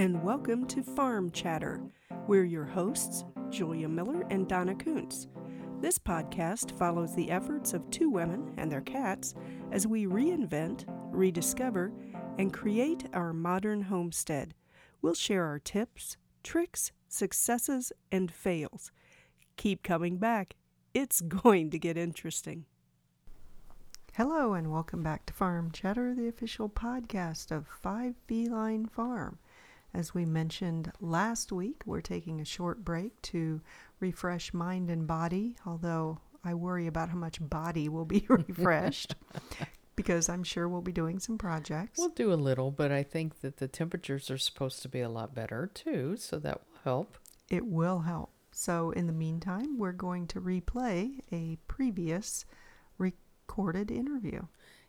and welcome to Farm Chatter. We're your hosts, Julia Miller and Donna Kuntz. This podcast follows the efforts of two women and their cats as we reinvent, rediscover, and create our modern homestead. We'll share our tips, tricks, successes, and fails. Keep coming back. It's going to get interesting. Hello, and welcome back to Farm Chatter, the official podcast of Five Feline Farm. As we mentioned last week, we're taking a short break to refresh mind and body, although I worry about how much body will be refreshed because I'm sure we'll be doing some projects. We'll do a little, but I think that the temperatures are supposed to be a lot better too, so that will help. It will help. So, in the meantime, we're going to replay a previous recorded interview.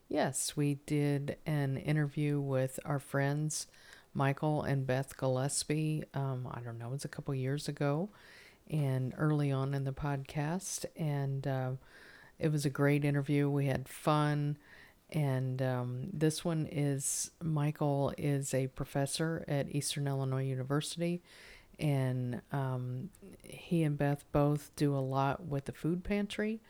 Yes, we did an interview with our friends Michael and Beth Gillespie. Um, I don't know, it was a couple years ago and early on in the podcast. And uh, it was a great interview. We had fun. And um, this one is Michael is a professor at Eastern Illinois University. And um, he and Beth both do a lot with the food pantry,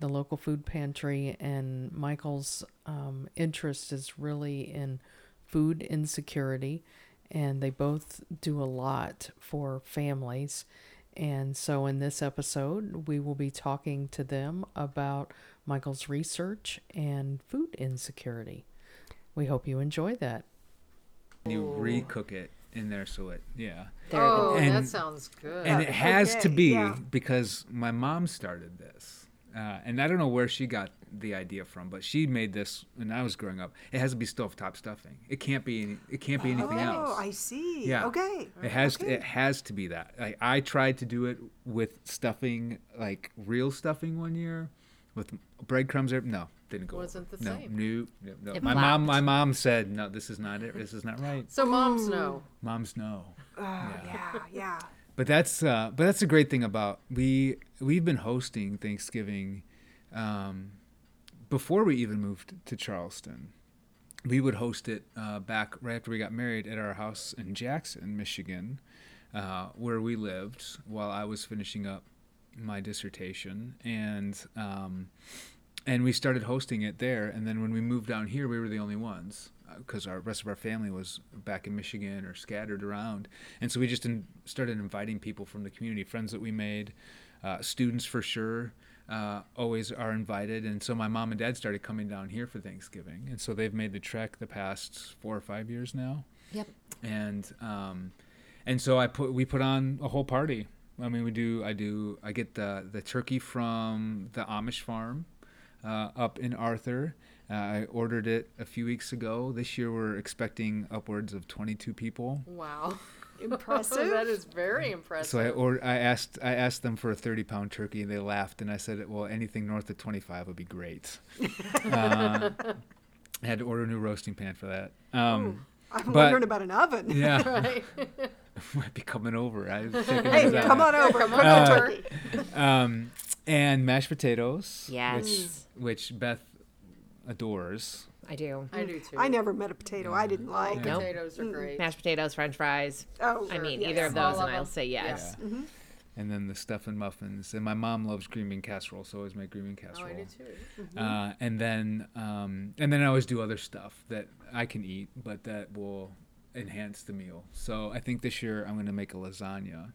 the local food pantry. And Michael's um, interest is really in food insecurity. And they both do a lot for families. And so, in this episode, we will be talking to them about Michael's research and food insecurity. We hope you enjoy that. You recook it in there so it, yeah. Oh, that And- sounds good. And it has to be yeah. because my mom started this. Uh, and I don't know where she got the idea from, but she made this when I was growing up. It has to be stovetop stuffing. It can't be. Any, it can't be anything oh, else. Oh, I see. Yeah. Okay. It has Okay. it has to be that. Like I tried to do it with stuffing, like real stuffing one year, with breadcrumbs. There, no, didn't go. Wasn't over. the no, same. No, no, no. It My mom, my mom said, no, this is not it. This is not right. so moms know. Moms know. Oh, yeah, yeah. But that's uh, but that's a great thing about we we've been hosting Thanksgiving um, before we even moved to Charleston. We would host it uh, back right after we got married at our house in Jackson, Michigan, uh, where we lived while I was finishing up my dissertation, and um, and we started hosting it there. And then when we moved down here, we were the only ones because our rest of our family was back in Michigan or scattered around. And so we just in, started inviting people from the community, friends that we made, uh, students for sure. Uh, always are invited, and so my mom and dad started coming down here for Thanksgiving, and so they've made the trek the past four or five years now Yep. and um, and so I put we put on a whole party. I mean, we do. I do. I get the the turkey from the Amish farm uh, up in Arthur. Uh, I ordered it a few weeks ago. This year we're expecting upwards of 22 people. Wow. Impressive. that is very impressive. So I ordered. I asked. I asked them for a 30 pound turkey, and they laughed. And I said, "Well, anything north of 25 would be great." uh, I had to order a new roasting pan for that. Um, I'm But- wondering about an oven. yeah, right. might be coming over. I was checking Hey, come on over. Cook Uh, the turkey. um, and mashed potatoes. Yes. Which, which Beth adores. I do. I do too. I never met a potato I didn't like. Nope. Potatoes are great. Mashed potatoes, French fries. Oh, I mean, yes. either of All those, of and I'll say yes. Yeah. And then the stuff and muffins. And my mom loves green bean casserole, so I always make green bean Oh, casserole. I do too. Uh, and then, um, and then I always do other stuff that I can eat, but that will enhance the meal. So I think this year I'm going to make a lasagna,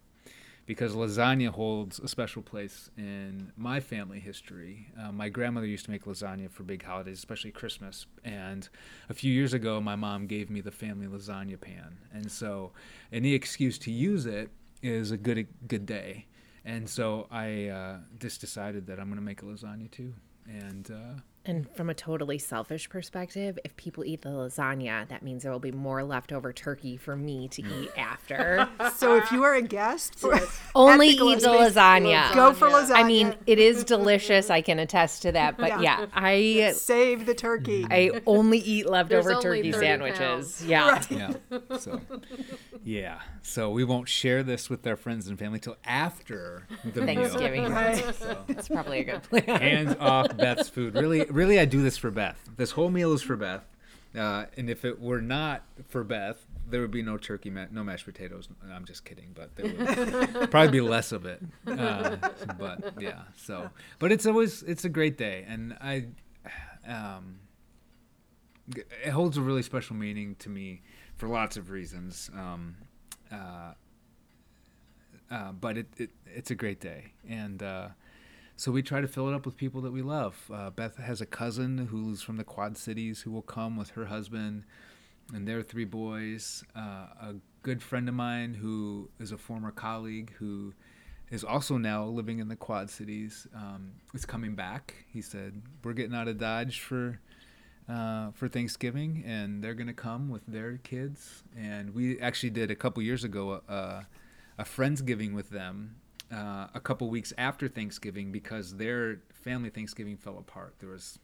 because lasagna holds a special place in my family history. Uh, my grandmother used to make lasagna for big holidays, especially Christmas. And a few years ago, my mom gave me the family lasagna pan, and so any excuse to use it is a good good day. And so I uh, just decided that I'm going to make a lasagna too. And uh, And from a totally selfish perspective, if people eat the lasagna, that means there will be more leftover turkey for me to mm. eat after. So if you are a guest, for, Only the eat the Gillespie's, lasagna. Go for lasagna. I mean, it is delicious. I can attest to that. But Yeah. yeah, I save the turkey. I only eat leftover only turkey sandwiches. pounds. Yeah. yeah, so yeah, so we won't share this with our friends and family till after the meal. Thanksgiving. So. It's probably a good plan. hands off Beth's food. Really, really, I do this for Beth. This whole meal is for Beth. Uh, and if it were not for Beth, there would be no turkey, ma- no mashed potatoes. I'm just kidding, but there would probably be less of it. Uh, but yeah, so but it's always it's a great day, and I, um, it holds a really special meaning to me for lots of reasons. Um, uh, uh, but it, it it's a great day, and uh, so we try to fill it up with people that we love. Uh, Beth has a cousin who's from the Quad Cities who will come with her husband and their three boys. Uh, a good friend of mine who is a former colleague who is also now living in the Quad Cities um, is coming back. He said we're getting out of Dodge for uh, for Thanksgiving, and they're gonna come with their kids. And we actually did a couple years ago a, a friendsgiving with them uh, a couple weeks after Thanksgiving because their family Thanksgiving fell apart. There was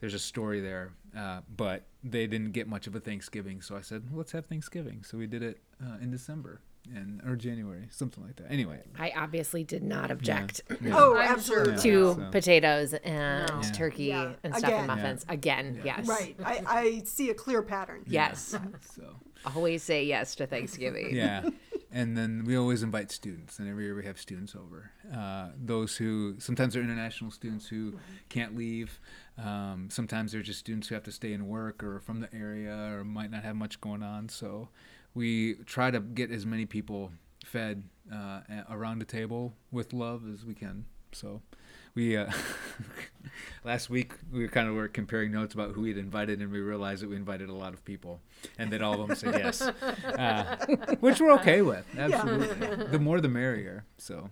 there's a story there, uh, but they didn't get much of a Thanksgiving. So I said, well, let's have Thanksgiving. So we did it uh, in December and or January, something like that. Anyway, I obviously did not object yeah. Oh, I'm absolutely. to So- potatoes and Yeah. turkey Yeah. and stuff and Again. muffins. Again, yes. Right. I, I see a clear pattern. Yes. so Always say yes to Thanksgiving. yeah and then we always invite students and every year we have students over. Uh, those who sometimes they're international students who can't leave. Um, sometimes they're just students who have to stay and work or from the area or might not have much going on. So we try to get as many people fed uh, around the table with love as we can. So we uh, last week we kind of were comparing notes about who we'd invited and we realized that we invited a lot of people and that all of them said yes uh, which we're okay with absolutely the more the merrier so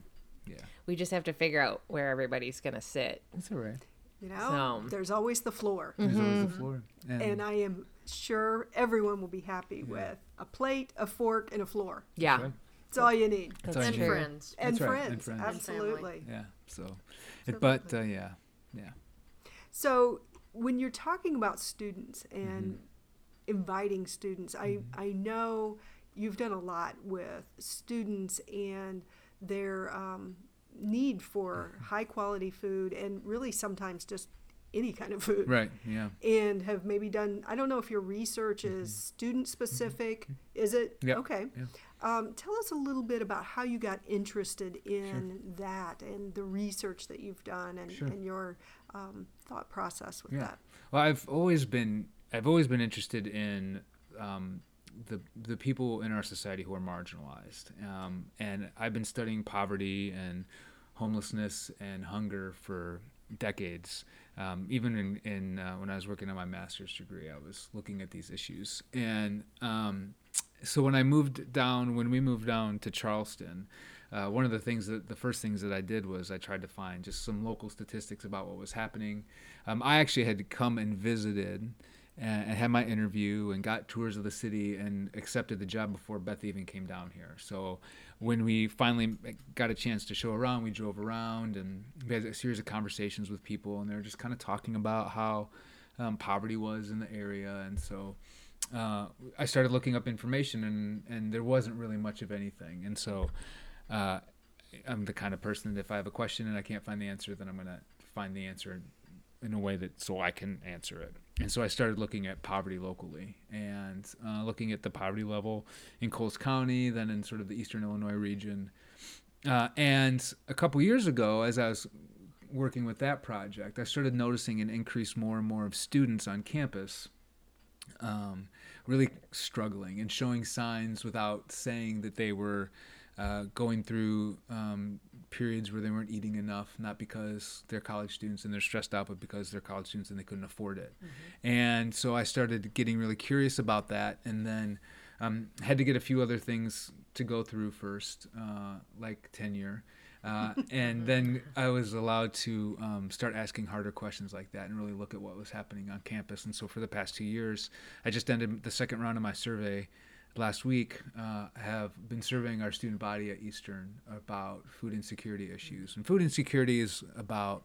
yeah We just have to figure out where everybody's going to sit. it's all right You know, So- there's always the floor. there's always the floor and, And I am sure everyone will be happy with a plate, a fork, and a floor. Yeah. right. It's all you need. That's all and you friends. And, That's right, friends, and friends. And absolutely. yeah so it, but uh, yeah yeah So when you're talking about students and mm-hmm. inviting students, I, mm-hmm. I know you've done a lot with students and their um, need for mm-hmm. high quality food and really sometimes just any kind of food. right yeah And have maybe done, I don't know if your research is student specific. Is it? Yep. Okay. Yeah. Um, tell us a little bit about how you got interested in that and the research that you've done and, Sure. and your um, thought process with Yeah. that. Well, I've always been I've always been interested in um, the the people in our society who are marginalized, um, and I've been studying poverty and homelessness and hunger for decades. Um, even in, in uh, when I was working on my master's degree, I was looking at these issues, and um, so when I moved down, when we moved down to Charleston, uh, one of the things that the first things that I did was I tried to find just some local statistics about what was happening. Um, I actually had to come and visited and had my interview and got tours of the city and accepted the job before Beth even came down here. So when we finally got a chance to show around, we drove around and we had a series of conversations with people, and they were just kind of talking about how um, poverty was in the area, and so uh, I started looking up information, and and there wasn't really much of anything, and so. Uh, I'm the kind of person that if I have a question and I can't find the answer, then I'm gonna find the answer in a way that so I can answer it. And so I started looking at poverty locally and uh, looking at the poverty level in Coles County, then in sort of the Eastern Illinois region. Uh, and a couple years ago, as I was working with that project, I started noticing an increase more and more of students on campus um, really struggling and showing signs without saying that they were uh, going through um, periods where they weren't eating enough, not because they're college students and they're stressed out, but because they're college students and they couldn't afford it. And so I started getting really curious about that, and then um, had to get a few other things to go through first, uh, like tenure. Uh, and then I was allowed to um, start asking harder questions like that and really look at what was happening on campus. And so for the past two years, I just ended the second round of my survey last week. Uh, have been surveying our student body at Eastern about food insecurity issues. And food insecurity is about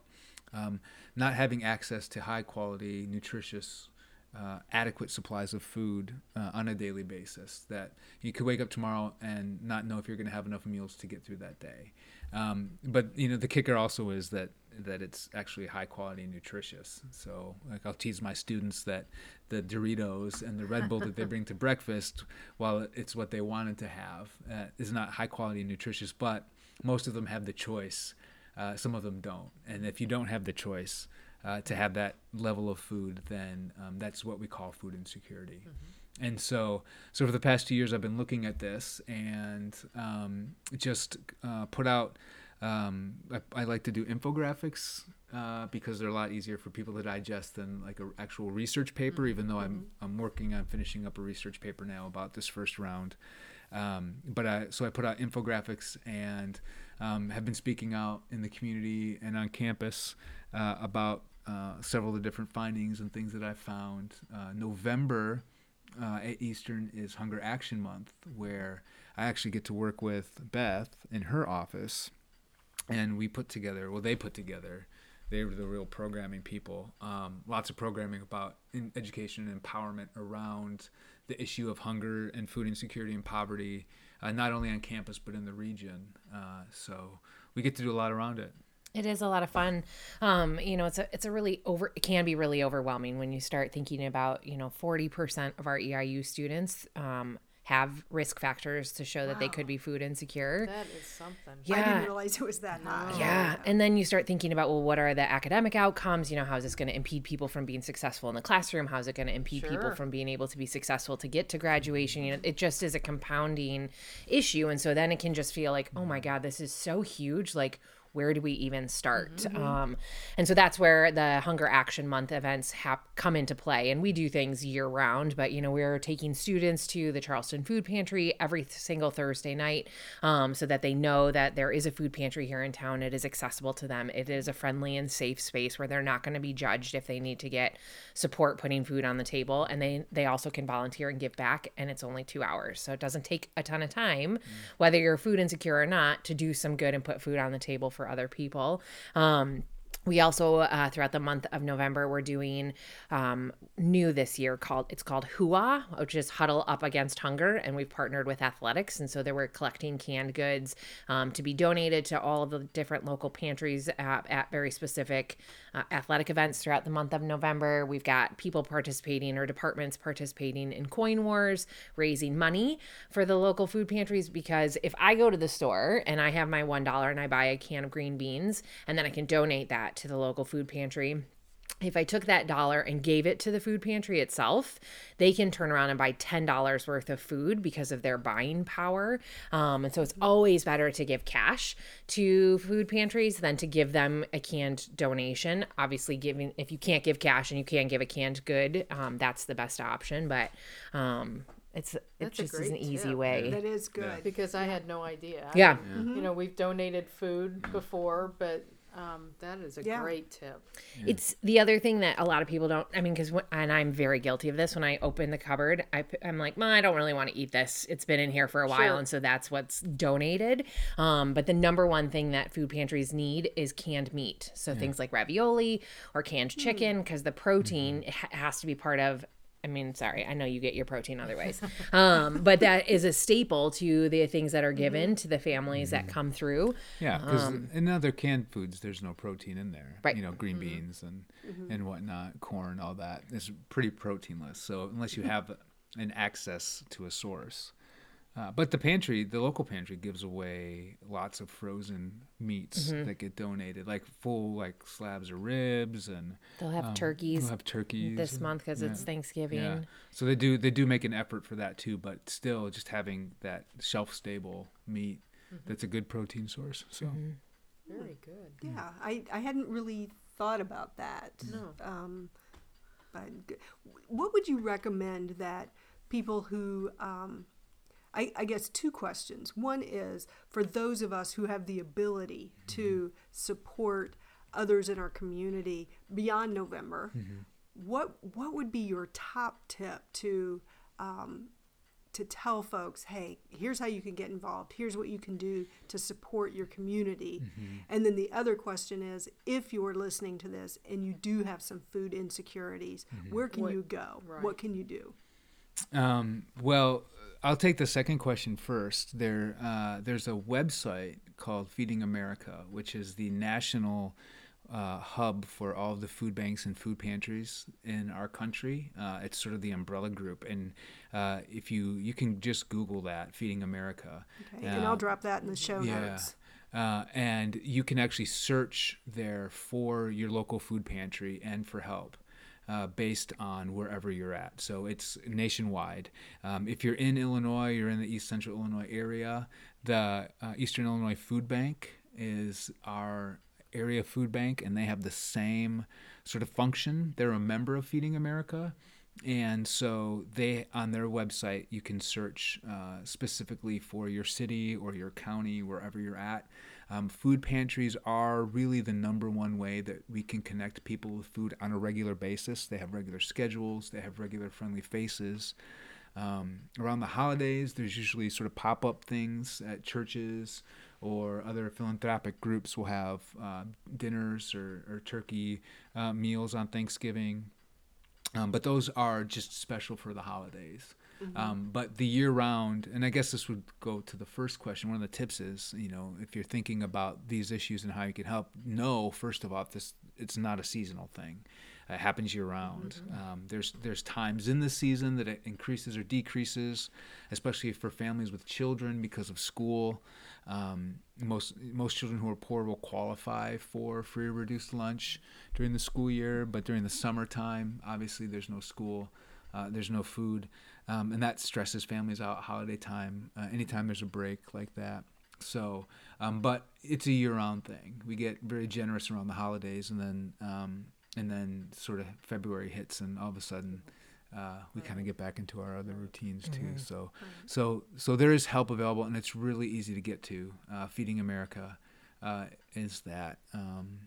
um, not having access to high quality, nutritious uh, adequate supplies of food uh, on a daily basis. That you could wake up tomorrow and not know if you're going to have enough meals to get through that day. Um, but you know, the kicker also is that that it's actually high quality and nutritious. So, like, I'll tease my students that the Doritos and the Red Bull that they bring to breakfast, while it's what they wanted to have, uh, is not high quality and nutritious. But most of them have the choice. Uh, some of them don't. And if you don't have the choice uh, to have that level of food, then um, that's what we call food insecurity. And so, so for the past two years, I've been looking at this and um, just uh, put out. Um, I, I like to do infographics uh, because they're a lot easier for people to digest than like an actual research paper. Even though I'm I'm working on finishing up a research paper now about this first round. Um, but I so I put out infographics and um, have been speaking out in the community and on campus uh, about uh, several of the different findings and things that I found. Uh, November uh, at Eastern is Hunger Action Month, where I actually get to work with Beth in her office, and we put together. Well, they put together. They were the real programming people. Um, lots of programming about education and empowerment around the issue of hunger and food insecurity and poverty, uh, not only on campus but in the region. Uh, so we get to do a lot around it. It is a lot of fun. Um, you know, it's a it's a really over it can be really overwhelming when you start thinking about, you know, 40% of our EIU students um, have risk factors to show that they could be food insecure. That is something. Yeah. I didn't realize it was that high. Yeah. And then you start thinking about, well, what are the academic outcomes? You know, how is this going to impede people from being successful in the classroom? How is it going to impede people from being able to be successful to get to graduation? You know, it just is a compounding issue. And so then it can just feel like, oh my God, this is so huge. Like, where do we even start? Um, and so that's where the Hunger Action Month events hap- come into play. And we do things year round, but you know, we're taking students to the Charleston Food Pantry every single Thursday night um, so that they know that there is a food pantry here in town. It is accessible to them. It is a friendly and safe space where they're not going to be judged if they need to get support putting food on the table. And they, they also can volunteer and give back. And it's only two hours. So it doesn't take a ton of time, whether you're food insecure or not, to do some good and put food on the table for other people. Um, we also uh, throughout the month of november we're doing um, new this year called it's called hua which is huddle up against hunger and we've partnered with athletics and so there we're collecting canned goods um, to be donated to all of the different local pantries at, at very specific uh, athletic events throughout the month of november. We've got people participating or departments participating in coin wars raising money for the local food pantries because if i go to the store and i have my one dollar and i buy a can of green beans and then i can donate that to the local food pantry if I took that dollar and gave it to the food pantry itself, they can turn around and buy $10 worth of food because of their buying power. Um, and so it's always better to give cash to food pantries than to give them a canned donation. Obviously, giving if you can't give cash and you can give a canned good, um, that's the best option. But um, it's it That's just is an easy tip. way. That is good. Because I had no idea. I- Yeah. You know, we've donated food before, but um, that is a Yeah. great tip. It's the other thing that a lot of people don't. I mean, because and I'm very guilty of this. When I open the cupboard, I, am like, well, I don't really want to eat this. It's been in here for a while, Sure. and so that's what's donated. Um, but the number one thing that food pantries need is canned meat. So things like ravioli or canned chicken, because the protein ha- has to be part of. I mean, sorry, I know you get your protein other ways, um, but that is a staple to the things that are mm-hmm. given to the families that mm-hmm. come through. Yeah, because um, in other canned foods, there's no protein in there. Right. You know, green mm-hmm. beans and and whatnot, corn, all that is pretty proteinless. So unless you have an access to a source, uh, but the pantry, the local pantry, gives away lots of frozen meats that get donated, like full like slabs of ribs, and They'll have um, turkeys They'll have turkeys this and- month because it's. Thanksgiving. Yeah. So they do they do make an effort for that too, but still just having that shelf stable meat that's a good protein source. So Very good. Yeah, I, I hadn't really thought about that. No. Um, but what would you recommend that people who, um, I, I guess, two questions. One is for those of us who have the ability to support others in our community beyond November, what what would be your top tip to um, to tell folks, hey, here's how you can get involved. Here's what you can do to support your community. Mm-hmm. And then the other question is, if you're listening to this and you do have some food insecurities, Mm-hmm. where can What- you go? right. What can you do? Um, well, I'll take the second question first. There, uh, there's a website called Feeding America, which is the national uh, hub for all of the food banks and food pantries in our country. Uh, it's sort of the umbrella group, and uh, if you you can just Google that, Feeding America. Okay. and I'll drop that in the show yeah. notes. Uh, and you can actually search there for your local food pantry and for help. Uh, based on wherever you're at. So it's nationwide. Um, if you're in Illinois, you're in the East Central Illinois area, the uh, Eastern Illinois Food Bank is our area food bank, and they have the same sort of function. They're a member of Feeding America. And so they on their website you can search uh, specifically for your city or your county wherever you're at. Um, food pantries are really the number one way that we can connect people with food on a regular basis. They have regular schedules. They have regular friendly faces. Um, around the holidays, there's usually sort of pop up things at churches or other philanthropic groups will have uh, dinners or, or turkey uh, meals on Thanksgiving. Um, but those are just special for the holidays. Um, but the year round, and I guess this would go to the first question. One of the tips is, you know, if you're thinking about these issues and how you can help, know first of all, this it's not a seasonal thing. It happens year round. Um, there's there's times in the season that it increases or decreases, especially for families with children because of school. Um, most most children who are poor will qualify for free or reduced lunch during the school year, but during the summertime, obviously there's no school, uh, there's no food, um, and that stresses families out. Holiday time, uh, anytime there's a break like that. So, um, but it's a year-round thing. We get very generous around the holidays, and then um, and then sort of February hits, and all of a sudden. Uh, we kind of get back into our other routines too. So, so, so there is help available, and it's really easy to get to. Uh, Feeding America uh, is that, um,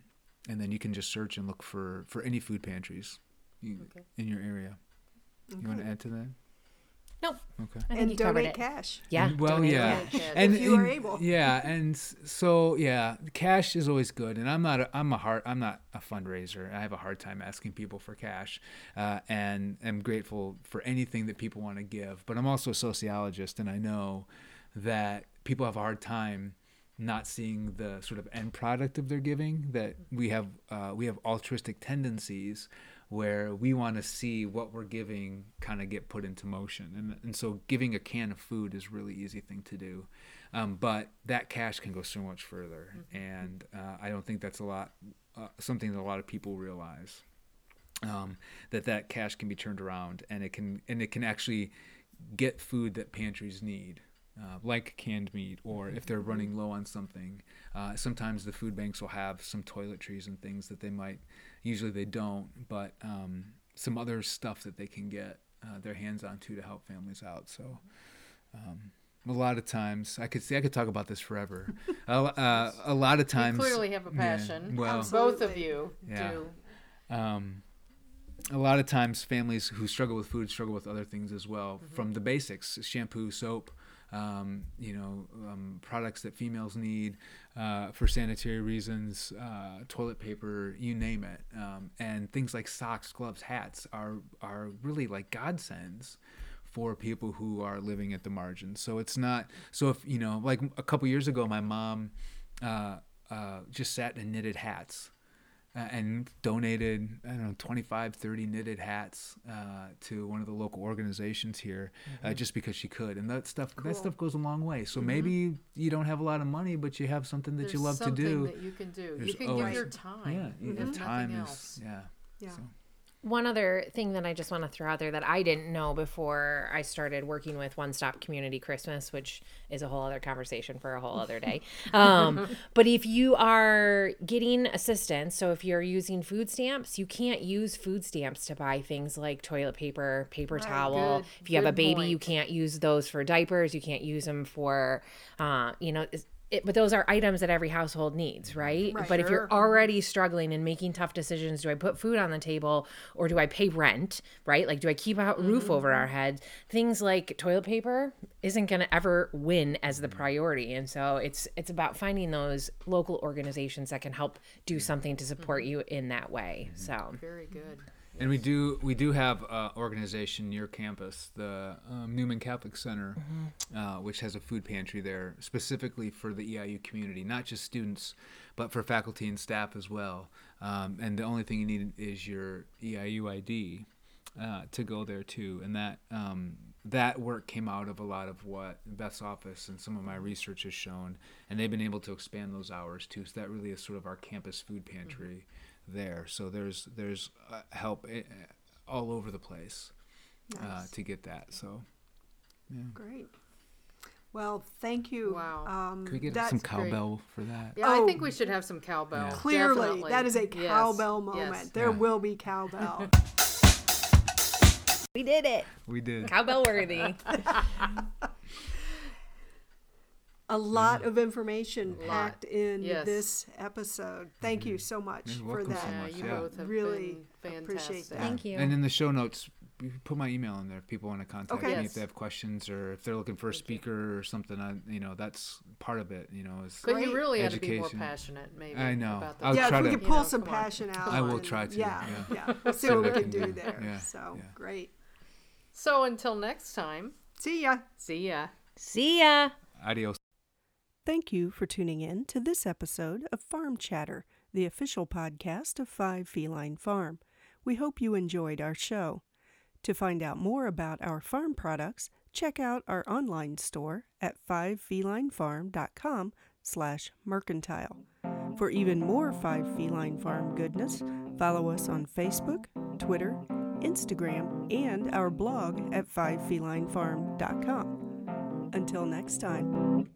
and then you can just search and look for for any food pantries you, Okay. in your area. You want to add to that? Nope. Okay. I think and you covered donate it. cash. Yeah. Well, donate yeah. cash. and If you are able. yeah and so yeah cash is always good and i'm not a, i'm a hard i'm not a fundraiser i have a hard time asking people for cash uh, and am grateful for anything that people want to give but i'm also a sociologist and i know that people have a hard time not seeing the sort of end product of their giving that we have uh, we have altruistic tendencies where we want to see what we're giving kind of get put into motion. And, and so giving a can of food is a really easy thing to do. Um, but that cash can go so much further. And uh, i don't think that's a lot uh, something that a lot of people realize um, that that cash can be turned around and it can and it can actually get food that pantries need uh, like canned meat or if they're running low on something uh, sometimes the food banks will have some toiletries and things that they might usually they don't but um, some other stuff that they can get uh, their hands on to to help families out so um, a lot of times i could see i could talk about this forever a, uh, a lot of times You clearly have a yeah, passion. well Both of you Yeah. do. um, a lot of times families who struggle with food struggle with other things as well from the basics shampoo soap um, you know um, products that females need uh, for sanitary reasons uh, toilet paper you name it. Um, and things like socks gloves hats are are really like godsends for people who are living at the margins. So it's not so if you know like a couple years ago my mom uh, uh, just sat and knitted hats uh, and donated I don't know 25 30 knitted hats uh, to one of the local organizations here uh, just because she could and that stuff Cool. that stuff goes a long way so maybe you don't have a lot of money but you have something that There's you love to something do that you can do. There's You can always- give your time. yeah you- if if nothing time else. is yeah Yeah. so. One other thing that I just want to throw out there that I didn't know before I started working with One Stop Community Christmas, which is a whole other conversation for a whole other day. Um, but if you are getting assistance, so if you're using food stamps, you can't use food stamps to buy things like toilet paper, paper towel. Good- if you have a baby, you can't use those for diapers. You can't use them for, uh, you know, it, but those are items that every household needs, right? Right. But if you're mm-hmm. already struggling and making tough decisions, do I put food on the table or do I pay rent, right? Like, do I keep a roof mm-hmm. over our heads? Things like toilet paper isn't going to ever win as the priority, and so it's it's about finding those local organizations that can help do mm-hmm. something to support you in that way. So Very good. And we do we do have an organization near campus, the um, Newman Catholic Center, uh, which has a food pantry there specifically for the EIU community, not just students, but for faculty and staff as well. Um, and the only thing you need is your EIU ID uh, to go there too. And that um, that work came out of a lot of what Beth's office and some of my research has shown, and they've been able to expand those hours too. So that really is sort of our campus food pantry there. So there's there's uh, help uh, all over the place uh, to get that. So Great. Well, thank you. Wow. Um, could we get that's some great. cowbell for that? Yeah, I think Oh. we should have some cowbell. Yeah. Clearly, Definitely. that is a cowbell yes. moment. There Yeah. will be cowbell. we did it, We did. cowbell worthy. a lot of information Lot. packed in Yes. this episode. Thank you mm-hmm. so much You're for welcome so that. Yeah, you yeah. both have Really been appreciate that. Thank you. And in the show notes, put my email in there if people want to contact Okay. me Yes. if they have questions or if they're looking for a speaker or something. I, you know, that's part of it. You know, is But you really had to be more Education. passionate, maybe. I know. About I'll yeah, try if we to- could You pull know, some come on. passion out. I will try to, Yeah, yeah. yeah. We'll see See what we can can do do. there. Yeah, So yeah. great. So until next time, See ya. see ya. See ya. adios. Thank you for tuning in to this episode of Farm Chatter, the official podcast of Five Feline Farm. We hope you enjoyed our show. To find out more about our farm products, check out our online store at fivefelinefarm.com slash mercantile. For even more Five Feline Farm goodness, follow us on Facebook, Twitter, Instagram, and our blog at fivefelinefarm.com. Until next time.